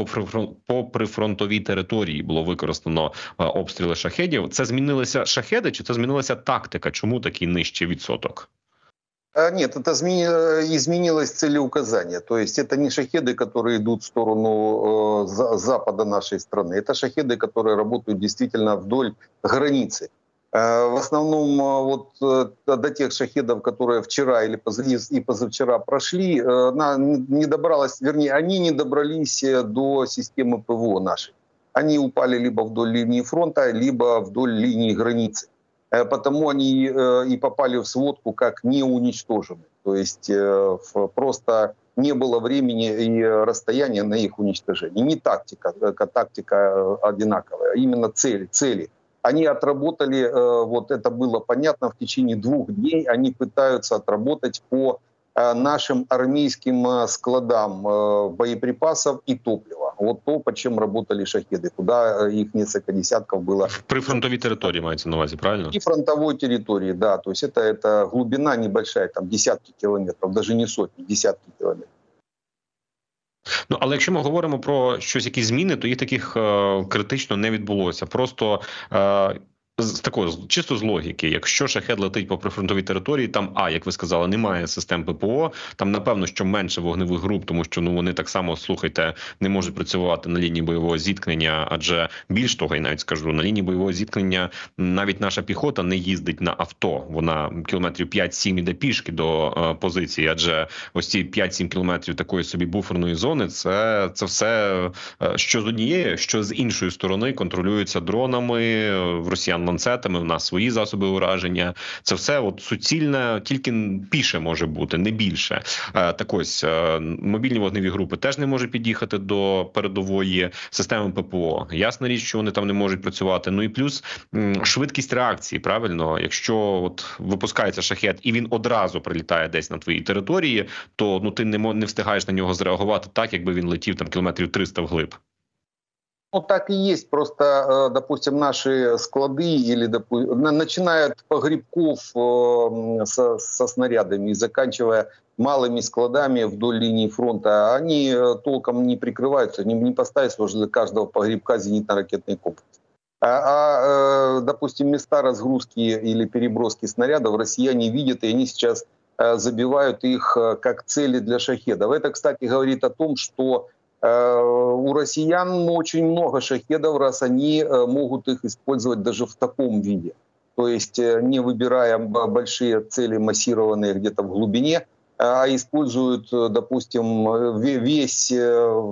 по прифронтовій території було використано е, обстріли шахедів. Це змінилися шахеди, чи це змінилася тактика? Чому такий нижчий відсоток? Нет, это изменилось целеуказание. То есть это не шахеды, которые идут в сторону э, запада нашей страны. Это шахеды, которые работают действительно вдоль границы. Э, в основном э, вот э, до тех шахедов, которые вчера или и позавчера прошли, она не добралась, вернее, они не добрались до системы ПВО нашей Они упали либо вдоль линии фронта, либо вдоль линии границы. Э, потому они э, и попали в сводку как не уничтожены. То есть э, просто не было времени и расстояния на их уничтожение. Не тактика, тактика одинаковая, а именно цели. цели. Они отработали, вот это было понятно, в течение двух дней они пытаются отработать по нашим армейским складам боеприпасов и топлива. Вот то, по чем работали шахеды, куда э, их несколько десятков было. При фронтовой территории маете на увазі, правильно? И фронтовой территории, да. То есть это, это глубина небольшая, там десятки километров, даже не сотни, десятки километров. Ну, але якщо ми говоримо про щось, якісь зміни, то їх таких е, критично не відбулося. Просто е, з такого чисто з логіки, якщо шахет летить по прифронтовій території, там а як ви сказали, немає систем ППО. Там напевно, що менше вогневих груп, тому що ну вони так само слухайте, не можуть працювати на лінії бойового зіткнення, адже більш того, я навіть скажу на лінії бойового зіткнення, навіть наша піхота не їздить на авто. Вона кілометрів 5-7 іде пішки до е, позиції, адже ось ці 5-7 кілометрів такої собі буферної зони. Це це все е, що з однієї, що з іншої сторони контролюється дронами е, в росіян ланцетами. В нас свої засоби ураження. Це все от суцільне, тільки піше може бути, не більше. Е, так ось е, мобільні вогневі групи теж не можуть під'їхати до передової системи ППО. Ясна річ, що вони там не можуть працювати. Ну і плюс швидкість реакції. Правильно, якщо от випускається шахет і він одразу прилітає десь на твоїй території, то ну ти не не встигаєш на нього зреагувати так, якби він летів там кілометрів 300 вглиб. Ну, так и есть. Просто, э, допустим, наши склады или, допустим, начиная погребков э, со, со снарядами и заканчивая малыми складами вдоль линии фронта, они э, толком не прикрываются, не, не поставить возле каждого погребка зенитно-ракетный комплекс. А, а, допустим, места разгрузки или переброски снарядов россияне видят, и они сейчас забивают их как цели для шахедов. Это, кстати, говорит о том, что у россиян очень много шахедов, раз они э, могут их использовать даже в таком виде. То есть э, не выбирая большие цели массированные где-то в глубине, а используют, допустим, весь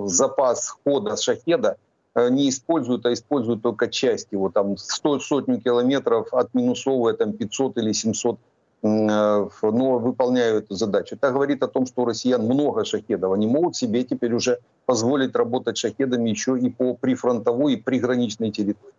запас хода шахеда, не используют, а используют только часть его, там сто, сотню километров отминусовывая там 500 или 700 но выполняют эту задачу. Это говорит о том, что у россиян много шахедов. Они могут себе теперь уже позволить работать шахедами еще и по прифронтовой и приграничной территории.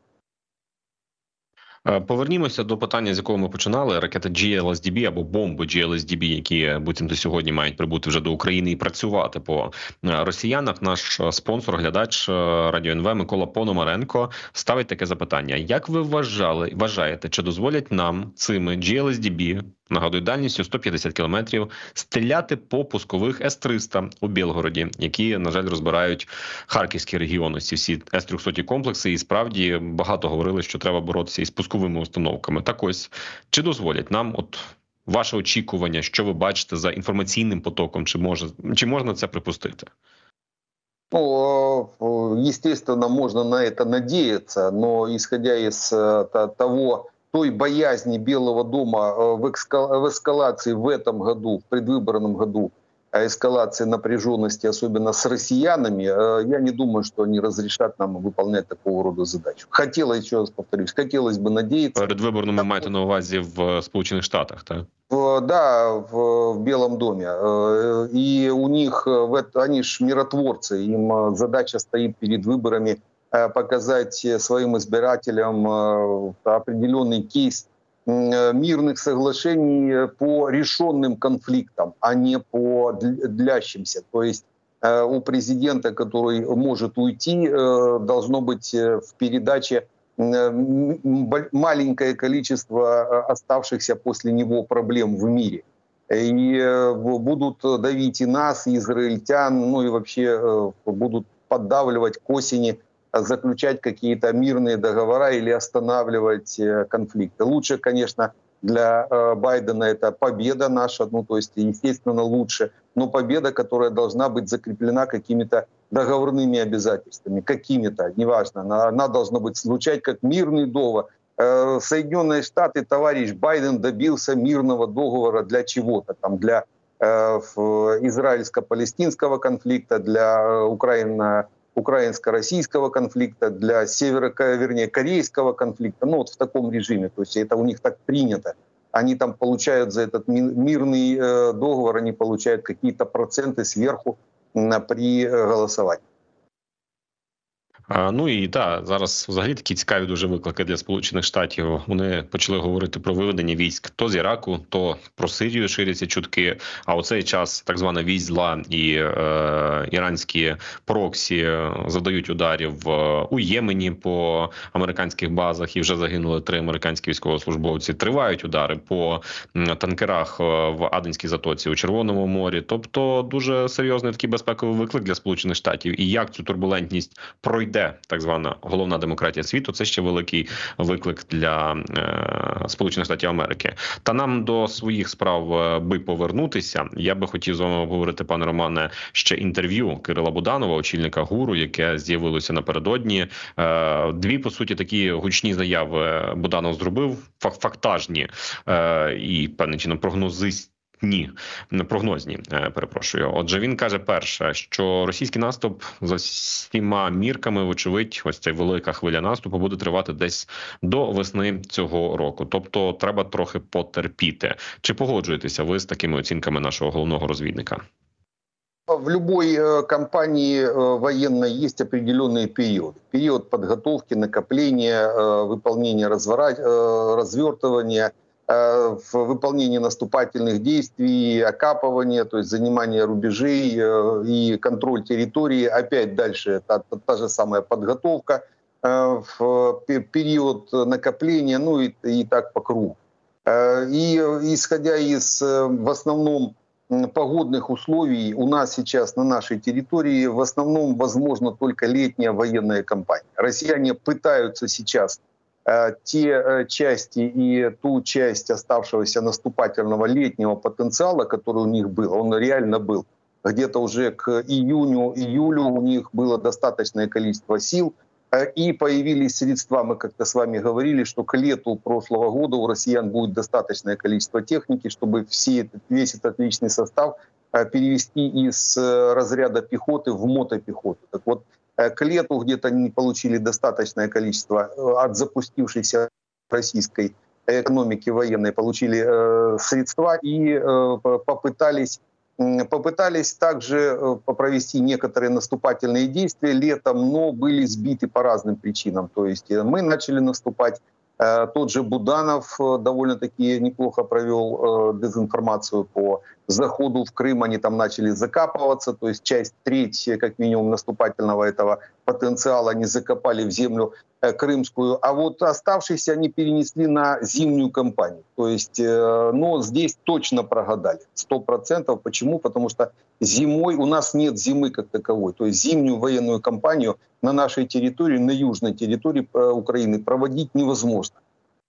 Е, повернімося до питання, з якого ми починали: ракети GLSDB або бомби GLSDB, які буцімто сьогодні мають прибути вже до України і працювати по е, росіянах. Наш е, спонсор, глядач радіо НВ Микола Пономаренко ставить таке запитання: як ви вважали, вважаєте, чи дозволять нам цими GLSDB нагадую, дальністю 150 кілометрів, стріляти по пускових С-300 у Білгороді, які на жаль розбирають харківський регіон. Ці всі С-300 комплекси, і справді багато говорили, що треба боротися із пусковими установками. Так ось чи дозволять нам, от ваше очікування, що ви бачите за інформаційним потоком, чи може чи можна це припустити? Ну, естественно, можно на это надеяться, но исходя из э, того той боязни Белого дома э, в, в эскалации в этом году, в предвыборном году, эскалации напряженности, особенно с россиянами, э, я не думаю, что они разрешат нам выполнять такого рода задачу. Хотелось, еще раз повторюсь, хотелось бы надеяться... Передвиборному так, маєте на увазі в Сполучених Штатах, так? В, да, в, в Белом доме. Э, и у них, они ж миротворцы, им задача стоит перед выборами Э, показать своим избирателям э, определенный кейс э, мирных соглашений по решенным конфликтам, а не по длящимся. То есть у президента, который может уйти, должно быть в передаче маленькое количество оставшихся после него проблем в мире. И будут давить и нас, и израильтян, ну и вообще будут поддавливать к осени заключать какие-то мирные договора или останавливать э, конфликты. Лучше, конечно, для э, Байдена это победа наша, ну то есть, естественно, лучше, но победа, которая должна быть закреплена какими-то договорными обязательствами, какими-то, неважно, она, она должна быть звучать как мирный договор. Э, Соединенные Штаты, товарищ Байден добился мирного договора для чего-то, там, для израильско-палестинского конфликта, для Украины украинско-российского конфликта, для северо, вернее, корейского конфликта, ну вот в таком режиме, то есть это у них так принято. Они там получают за этот мирный э, договор, они получают какие-то проценты сверху при э, голосовании. Ну і так, зараз взагалі такі цікаві дуже виклики для Сполучених Штатів. Вони почали говорити про виведення військ то з Іраку, то про Сирію ширяться чутки. А у цей час так звана військ і е, іранські проксі завдають ударів у Ємені по американських базах. І вже загинули три американські військовослужбовці. Тривають удари по танкерах е, в Аденській затоці у Червоному морі. Тобто дуже серйозний такий безпековий виклик для Сполучених Штатів. І як цю турбулентність пройде? Де так звана головна демократія світу. Це ще великий виклик для е, Сполучених Штатів Америки. Та нам до своїх справ е, би повернутися. Я би хотів з вами обговорити, пане Романе, ще інтерв'ю Кирила Буданова, очільника гуру, яке з'явилося напередодні. Е, дві по суті такі гучні заяви Буданов зробив фактажні е, і певним чином прогнозист Ні, прогнозні. Е, перепрошую. Отже, він каже, перше, що російський наступ за всіма мірками, вочевидь, ось ця велика хвиля наступу буде тривати десь до весни цього року. Тобто, треба трохи потерпіти. Чи погоджуєтеся ви з такими оцінками нашого головного розвідника? В любой э, кампании э, военной есть определенный период. Период подготовки, накопления, э, выполнения развертывания, Э, в выполнении наступательных действий, окапывания, то есть занимание рубежей э, и контроль территории. Опять дальше это та, та же самая подготовка э, в период накопления, ну и, и так по кругу. И исходя из в основном погодных условий у нас сейчас на нашей территории в основном возможно только летняя военная кампания. Россияне пытаются сейчас Э, те э, части и ту часть оставшегося наступательного летнего потенциала, который у них был, он реально был. Где-то уже к июню, июлю у них было достаточное количество сил, э, и появились средства, мы как-то с вами говорили, что к лету прошлого года у россиян будет достаточное количество техники, чтобы все, весь этот личный состав перевести из разряда пехоты в мотопехоту. Так вот, Э, к лету где-то они получили достаточное количество э, от запустившейся российской экономики военной, получили э, средства и попытались попытались также провести некоторые наступательные действия летом, но были сбиты по разным причинам. То есть мы начали наступать, тот же Буданов довольно-таки неплохо провел дезинформацию по заходу в Крым они там начали закапываться, то есть часть треть, как минимум, наступательного этого потенциала они закопали в землю э, крымскую, а вот оставшиеся они перенесли на зимнюю кампанию. То есть, э, но здесь точно прогадали, сто процентов. Почему? Потому что зимой у нас нет зимы как таковой. То есть зимнюю военную кампанию на нашей территории, на южной территории э, Украины проводить невозможно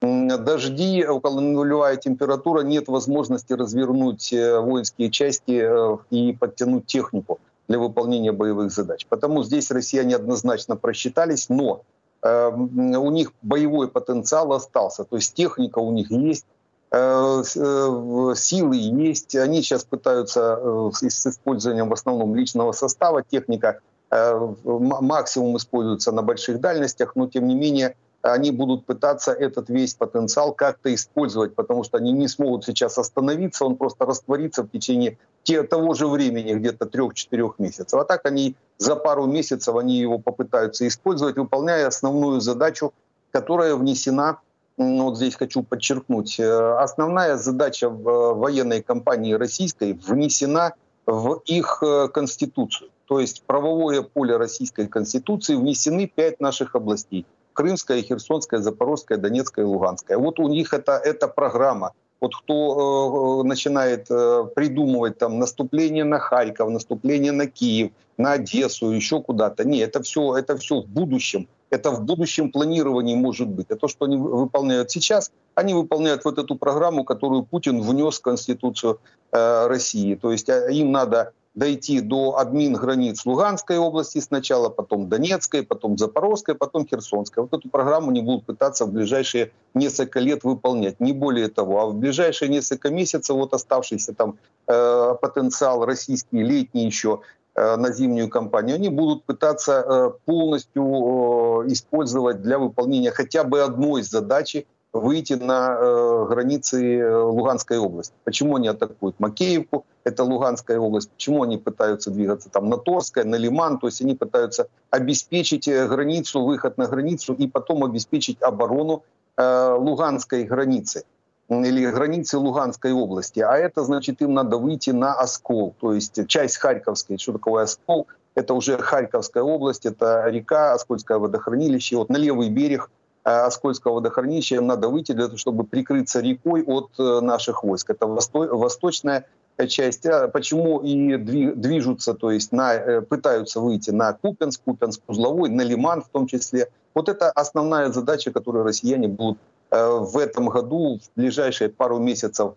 дожди, около нулевая температура, нет возможности развернуть э, воинские части э, и подтянуть технику для выполнения боевых задач. Потому здесь россияне однозначно просчитались, но э, у них боевой потенциал остался, то есть техника у них есть, силы есть, они сейчас пытаются с использованием в основном личного состава, техника максимум используется на больших дальностях, но тем не менее они будут пытаться этот весь потенциал как-то использовать, потому что они не смогут сейчас остановиться, он просто растворится в течение те, того же времени, где-то трех-четырех месяцев. А так они за пару месяцев они его попытаются использовать, выполняя основную задачу, которая внесена вот здесь хочу подчеркнуть, э, основная задача э, военной кампании российской внесена в их э, конституцию. То есть в правовое поле российской конституции внесены пять наших областей. Крымская, Херсонская, Запорожская, Донецкая, Луганская. Вот у них это, это программа. Вот кто э, начинает э, придумывать там наступление на Харьков, наступление на Киев, на Одессу, еще куда-то. Не, это все, это все в будущем. Это в будущем планировании может быть. А то, что они выполняют сейчас, они выполняют вот эту программу, которую Путин внес в Конституцию э, России. То есть а, им надо дойти до админ границ Луганской области сначала, потом Донецкой, потом Запорожской, потом Херсонской. Вот эту программу они будут пытаться в ближайшие несколько лет выполнять, не более того. А в ближайшие несколько месяцев вот оставшийся там э, потенциал российский, летний еще, э, на зимнюю кампанию, они будут пытаться э, полностью использовать для выполнения хотя бы одной задачи выйти на э, границы э, Луганской области. Почему они атакуют Макеевку, это Луганская область, почему они пытаются двигаться там на Торское, на Лиман, то есть они пытаются обеспечить э, границу, выход на границу и потом обеспечить оборону э, Луганской границы или границы Луганской области. А это значит, им надо выйти на Оскол, то есть часть Харьковской. Что такое Оскол? Это уже Харьковская область, это река, Оскольское водохранилище. Вот на левый берег Оскольского водохранилища им надо выйти для того, чтобы прикрыться рекой от э, наших войск. Это восточная часть, а почему и движутся, то есть на, пытаются выйти на Купенск, Купенск узловой, на Лиман в том числе. Вот это основная задача, которую россияне будут в этом году, в ближайшие пару месяцев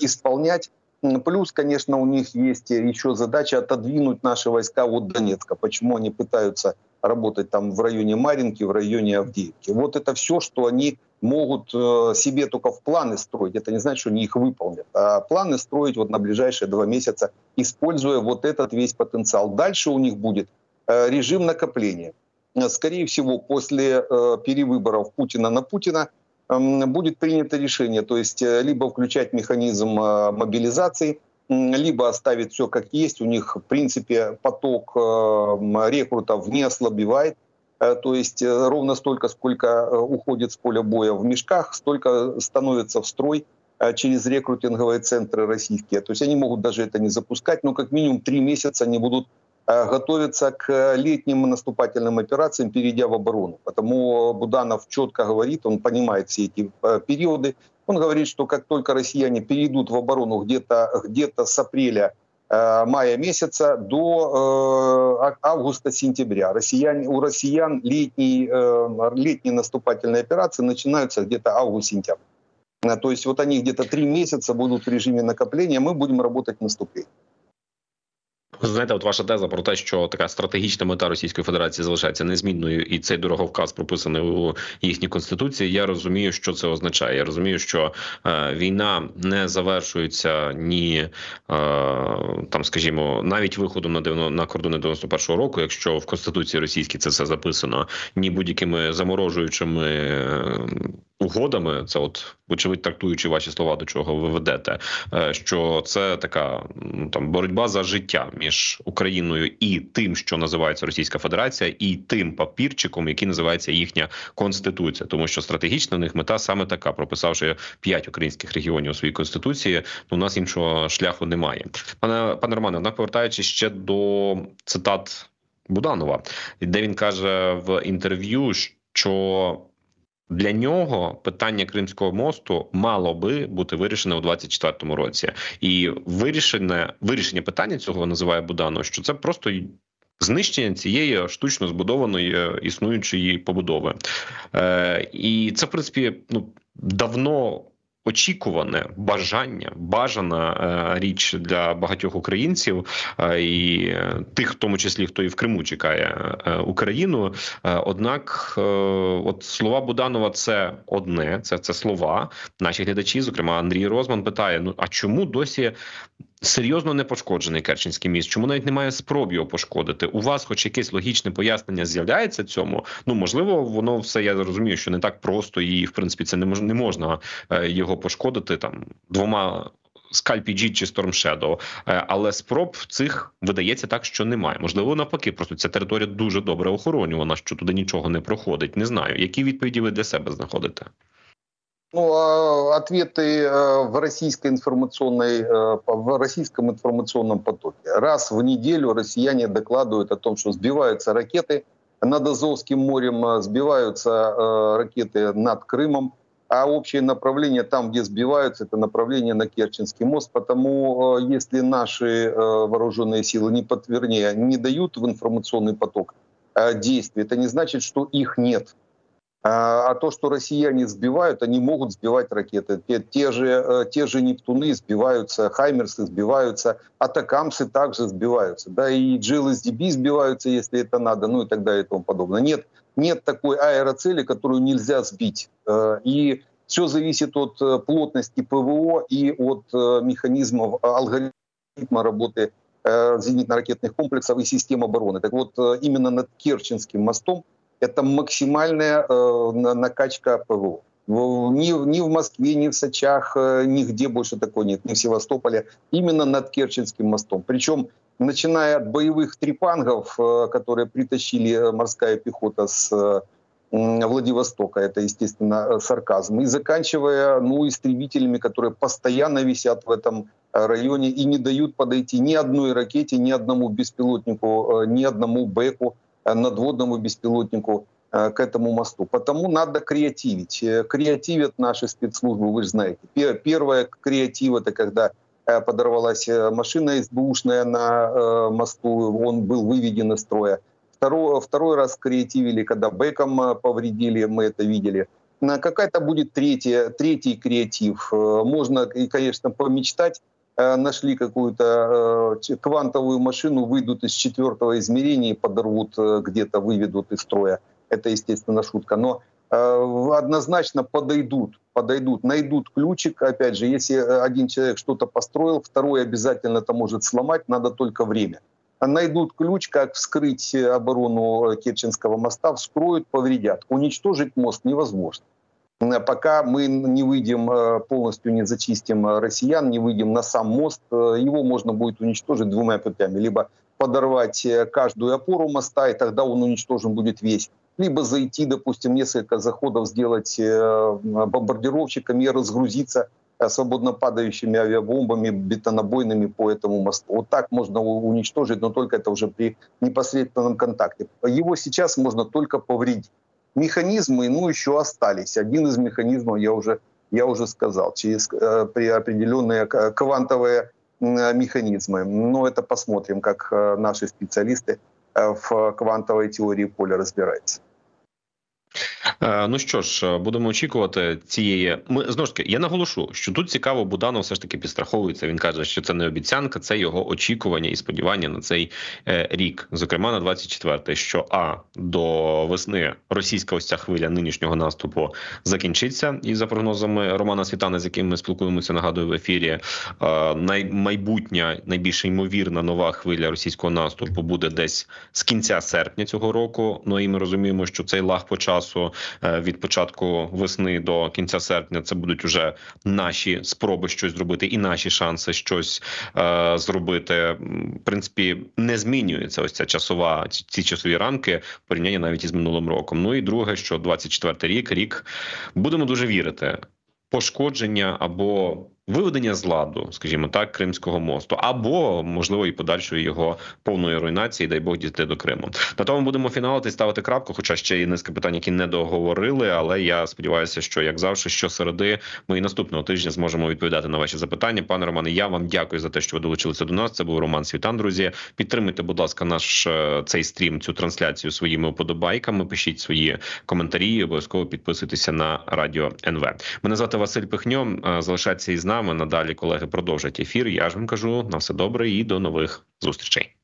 исполнять. Плюс, конечно, у них есть еще задача отодвинуть наши войска от Донецка. Почему они пытаются работать там в районе Маринки, в районе Авдеевки. Вот это все, что они могут э, себе только в планы строить. Это не значит, что они их выполнят. А планы строить вот на ближайшие два месяца, используя вот этот весь потенциал. Дальше у них будет э, режим накопления. Скорее всего, после э, перевыборов Путина на Путина эм, будет принято решение, то есть либо включать механизм мобилизации, либо оставить все как есть. У них, в принципе, поток э, рекрутов не ослабевает. Э, то есть э, ровно столько, сколько уходит с поля боя в мешках, столько становится в строй через рекрутинговые центры российские. То есть они могут даже это не запускать, но как минимум три месяца они будут готовиться к летним наступательным операциям, перейдя в оборону. Потому Буданов четко говорит, он понимает все эти периоды, он говорит, что как только россияне перейдут в оборону где-то где с апреля э, мая месяца до э, августа-сентября. Россияне, у россиян летние, э, летние наступательные операции начинаются где-то август-сентябрь. То есть вот они где-то три месяца будут в режиме накопления, мы будем работать в наступлении. Знаєте, от ваша теза про те, що така стратегічна мета Російської Федерації залишається незмінною, і цей дороговказ прописаний у їхній конституції. Я розумію, що це означає. Я розумію, що е, війна не завершується ні е, там, скажімо, навіть виходом на 90, на кордони 91-го року, якщо в конституції російській це все записано, ні будь-якими заморожуючими. Е, угодами, це от вочевидь трактуючи ваші слова, до чого ви ведете, е, що це така там боротьба за життя між Україною і тим, що називається Російська Федерація, і тим папірчиком, який називається їхня конституція, тому що стратегічна в них мета саме така, прописавши п'ять українських регіонів у своїй конституції. Ну, у нас іншого шляху немає. Пане пане Романе, однак повертаючись ще до цитат Буданова, де він каже в інтерв'ю, що для нього питання Кримського мосту мало би бути вирішене у 24-му році, і вирішене вирішення питання цього називає Буданов, що це просто. Знищення цієї штучно збудованої е, існуючої побудови, Е, і це в принципі ну давно очікуване бажання, бажана е, річ для багатьох українців е, і тих, в тому числі хто і в Криму чекає е, Україну. Однак, от слова Буданова, це одне, це це слова. Наші глядачі, зокрема Андрій Розман, питає: ну а чому досі серйозно не пошкоджений Керченський міст. Чому навіть немає спроб його пошкодити? У вас, хоч якесь логічне пояснення, з'являється цьому. Ну можливо, воно все я розумію, що не так просто, і в принципі це не мож, не можна е, його пошкодити там двома. Скальпі Джі чи Storm Shadow. Е, але спроб цих видається так, що немає. Можливо, навпаки, просто ця територія дуже добре охоронювана, що туди нічого не проходить. Не знаю, які відповіді ви для себе знаходите. Ну, а ответы э, в российской информационной, э, в российском информационном потоке. Раз в неделю россияне докладывают о том, что сбиваются ракеты над Азовским морем, э, сбиваются ракеты над Крымом, а общее направление там, где сбиваются, это направление на Керченский мост. Потому если наши вооруженные силы не подтверднее, не дают в информационный поток действий, это не значит, что их нет. А, а то, что россияне сбивают, они могут сбивать ракеты. Те, те, же, э, те же Нептуны сбиваются, Хаймерсы сбиваются, Атакамсы также сбиваются. Да, и GLSDB сбиваются, если это надо, ну и так далее и тому подобное. Нет, нет такой аэроцели, которую нельзя сбить. Э, и все зависит от э, плотности ПВО и от механизмов алгоритма работы зенитно-ракетных комплексов и систем обороны. Так вот, именно над Керченским мостом это максимальная э, накачка ПВО. Ни, ни в Москве, ни в Сочах, э, нигде больше такой нет, ни в Севастополе. Именно над Керченским мостом. Причем начиная от боевых трипангов, э, которые притащили морская пехота с э, Владивостока, это, естественно, сарказм, и заканчивая ну, истребителями, которые постоянно висят в этом районе и не дают подойти ни одной ракете, ни одному беспилотнику, ни одному бэку Э, надводному беспилотнику э, к этому мосту. Потому надо креативить. Э, креативят наши спецслужбы, вы же знаете. Первое креатив — это когда э, подорвалась э, машина СБУшная на э, мосту, он был выведен из строя. Второй, второй раз креативили, когда бэком э, повредили, мы это видели. Какая-то будет третья, третий креатив. Э, Можно, конечно, помечтать. Э, Нашли какую-то э, квантовую машину, выйдут из четвертого измерения и подорвут э, где-то, выведут из строя. Это, естественно, шутка. Но однозначно подойдут, подойдут, найдут ключик. Опять же, если один человек что-то построил, второй обязательно это может сломать, надо только время. Найдут ключ, как вскрыть оборону Керченского моста, вскроют, повредят. Уничтожить мост невозможно. Э, Пока мы не выйдем э, полностью, не зачистим э, россиян, не выйдем на сам мост, его можно будет уничтожить двумя путями. Либо подорвать каждую опору моста, и тогда он уничтожен будет весь. Либо зайти, допустим, несколько заходов сделать бомбардировщиками и разгрузиться свободно падающими авиабомбами, бетонобойными по этому мосту. Вот так можно уничтожить, но только это уже при непосредственном контакте. Его сейчас можно только повредить. Механизмы, ну, еще остались. Один из механизмов я уже, я уже сказал, через э, при определенные квантовые м, механизмы. Но это посмотрим, как э, наши специалисты э, в квантовой теории поля разбираются. Е, Ну що ж, е, будемо очікувати цієї. Ми знову ж таки, я наголошу, що тут цікаво, Буданов все ж таки підстраховується. Він каже, що це не обіцянка, це його очікування і сподівання на цей е, рік, зокрема на 24-й, що а до весни російська ось ця хвиля нинішнього наступу закінчиться, і за прогнозами Романа Світана, з яким ми спілкуємося, нагадую в ефірі. е, Най, майбутня, найбільш ймовірна нова хвиля російського наступу буде десь з кінця серпня цього року. Ну і ми розуміємо, що цей лаг по часу від початку весни до кінця серпня це будуть уже наші спроби щось зробити, і наші шанси щось е, зробити. В принципі, не змінюється ось ця часова ці, часові рамки в порівнянні навіть із минулим роком. Ну і друге, що 24 рік рік будемо дуже вірити. Пошкодження або виведення з ладу, скажімо так, Кримського мосту, або можливо і подальшої його повної руйнації, дай Бог дійти до Криму. На тому будемо фіналити і ставити крапку. Хоча ще є низка питань, які не договорили. Але я сподіваюся, що як завжди, щосереди ми і наступного тижня зможемо відповідати на ваші запитання. Пане Романе, я вам дякую за те, що ви долучилися до нас. Це був Роман Світан. Друзі, підтримуйте, будь ласка, наш е, цей стрім, цю трансляцію своїми вподобайками. Пишіть свої коментарі. Обов'язково підписуйтеся на радіо НВ. Мене звати Василь Пихньо. Е, Залишайтеся із нами. Надалі колеги продовжать ефір. Я ж вам кажу на все добре і до нових зустрічей.